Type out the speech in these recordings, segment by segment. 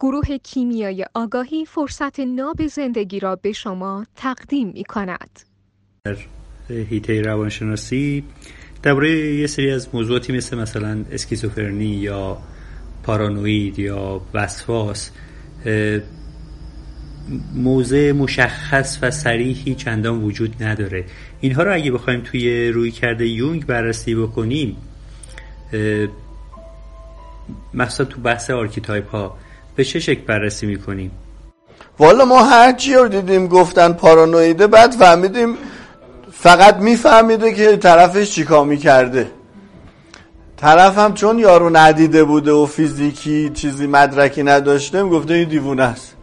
گروه کیمیای آگاهی فرصت ناب زندگی را به شما تقدیم می کند. در هیته روانشناسی درباره یه سری از موضوعاتی مثل مثلا اسکیزوفرنی یا پارانوید یا وسواس موضع مشخص و صریحی چندان وجود نداره اینها رو اگه بخوایم توی روی کرده یونگ بررسی بکنیم مثلا تو بحث archetype ها به چه شکل بررسی می‌کنیم؟ والا ما هر چی رو دیدیم گفتن پارانویده بعد فهمیدیم فقط میفهمیده که طرفش چیکار می‌کرده. طرف هم چون یارو ندیده بوده و فیزیکی چیزی مدرکی نداشته گفته این دیوونه است.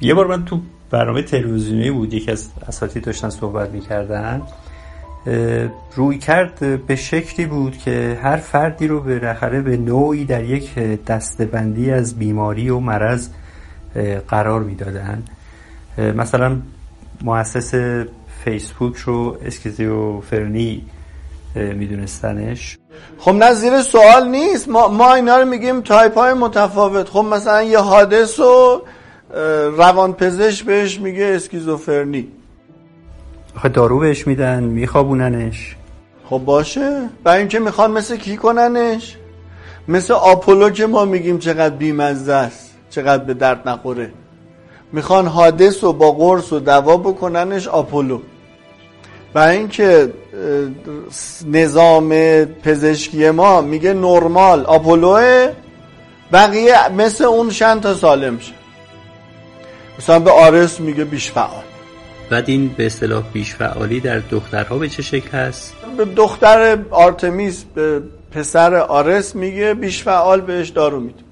یه بار من تو برنامه تلویزیونی بود یکی از اساتید داشتن صحبت می‌کردن. رویکرد به شکلی بود که هر فردی رو بالاخره به نوعی در یک دسته‌بندی از بیماری و مرض قرار می‌دادن. مثلا مؤسس فیسبوک رو اسکیزوفرنی میدونستنش. خب نه زیر سوال نیست. ما, ما اینا رو میگیم تایپ های متفاوت. خب مثلا یه هادس رو روانپزشک بهش میگه اسکیزوفرنی. آخه دارو بهش میدن میخوابوننش. خب باشه. برای اینکه می‌خوان مثل کی کننش؟ مثل آپولو که ما میگیم چقدر بیمزه است چقدر به درد نخوره. می‌خوان حادث و با قرص و دوا بکننش آپولو. برای اینکه نظام پزشکی ما میگه نرمال. آپولوه؟ بقیه مثل اون شن تا سالم شه. مثلا به آرس میگه بیش بعد این به اصطلاح بیش فعالی در دخترها به چه شکل هست؟ دختر آرتمیس به پسر آرس میگه بیش فعال بهش دارو میده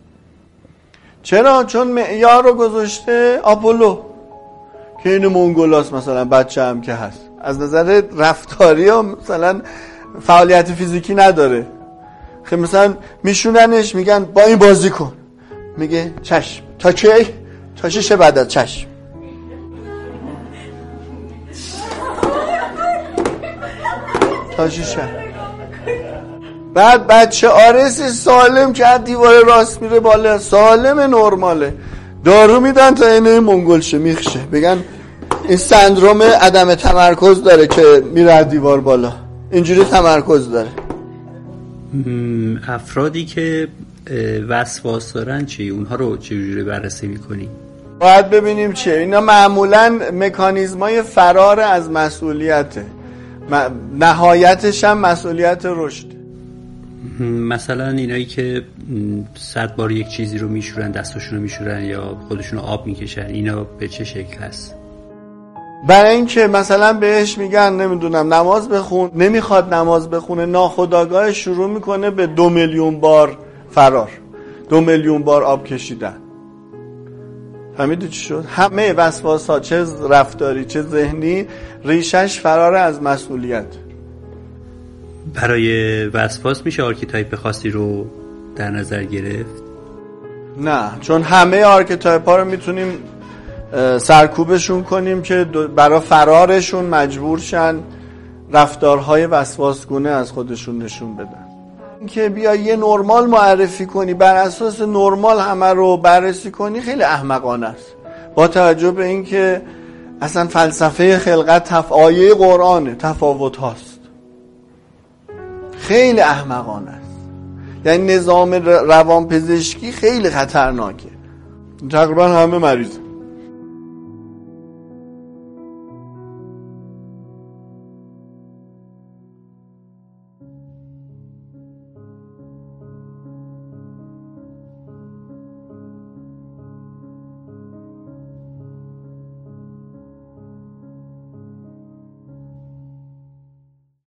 چرا؟ چون معیار رو گذاشته آپولو که این مونگولاس مثلا بچه هم که هست از نظر رفتاری و مثلا فعالیت فیزیکی نداره خیلی مثلا میشوننش میگن با این بازی کن میگه چشم تا کی؟ تا شش بعد از چشم تا شش بعد بچه آرس سالم که از دیوار راست میره بالا. سالم نرماله. دارو میدن تا اینه منگل شه. میخشه بگن این سندروم عدم تمرکز داره که میره از دیوار بالا. اینجوری تمرکز داره. افرادی که وسواس دارن چی؟ اونها رو چجوری بررسی می‌کنی؟ باید ببینیم چیه. اینا معمولا مکانیزمای فرار از مسئولیته. نهایتش هم مسئولیت رشد. مثلا اینایی که صد بار یک چیزی رو میشورن دستاشون رو میشورن یا خودشون رو آب می‌کشن اینا به چه شکل هست؟ برای اینکه مثلا بهش میگن نمی‌دونم نماز بخون نمی‌خواد نماز بخونه ناخداگاه شروع می‌کنه به دو میلیون بار فرار دو میلیون بار آب کشیدن. فهمیدی چی شد؟ همه وسواس ها چه رفتاری چه ذهنی ریشش فرار از مسئولیت. برای وسواس میشه archetype خاصی رو در نظر گرفت؟ نه چون همه archetype ها رو می‌تونیم سرکوبشون کنیم که برای فرارشون مجبور شن رفتارهای وسواسگونه از خودشون نشون بدن. که بیا یه نرمال معرفی کنی بر اساس نرمال همه رو بررسی کنی خیلی احمقانه است. با توجه به اینکه اصلا فلسفه خلقت تفایه قرآنه تفاوت هاست. خیلی احمقانه است. یعنی نظام روانپزشکی خیلی خطرناکه. تقریبا همه مریض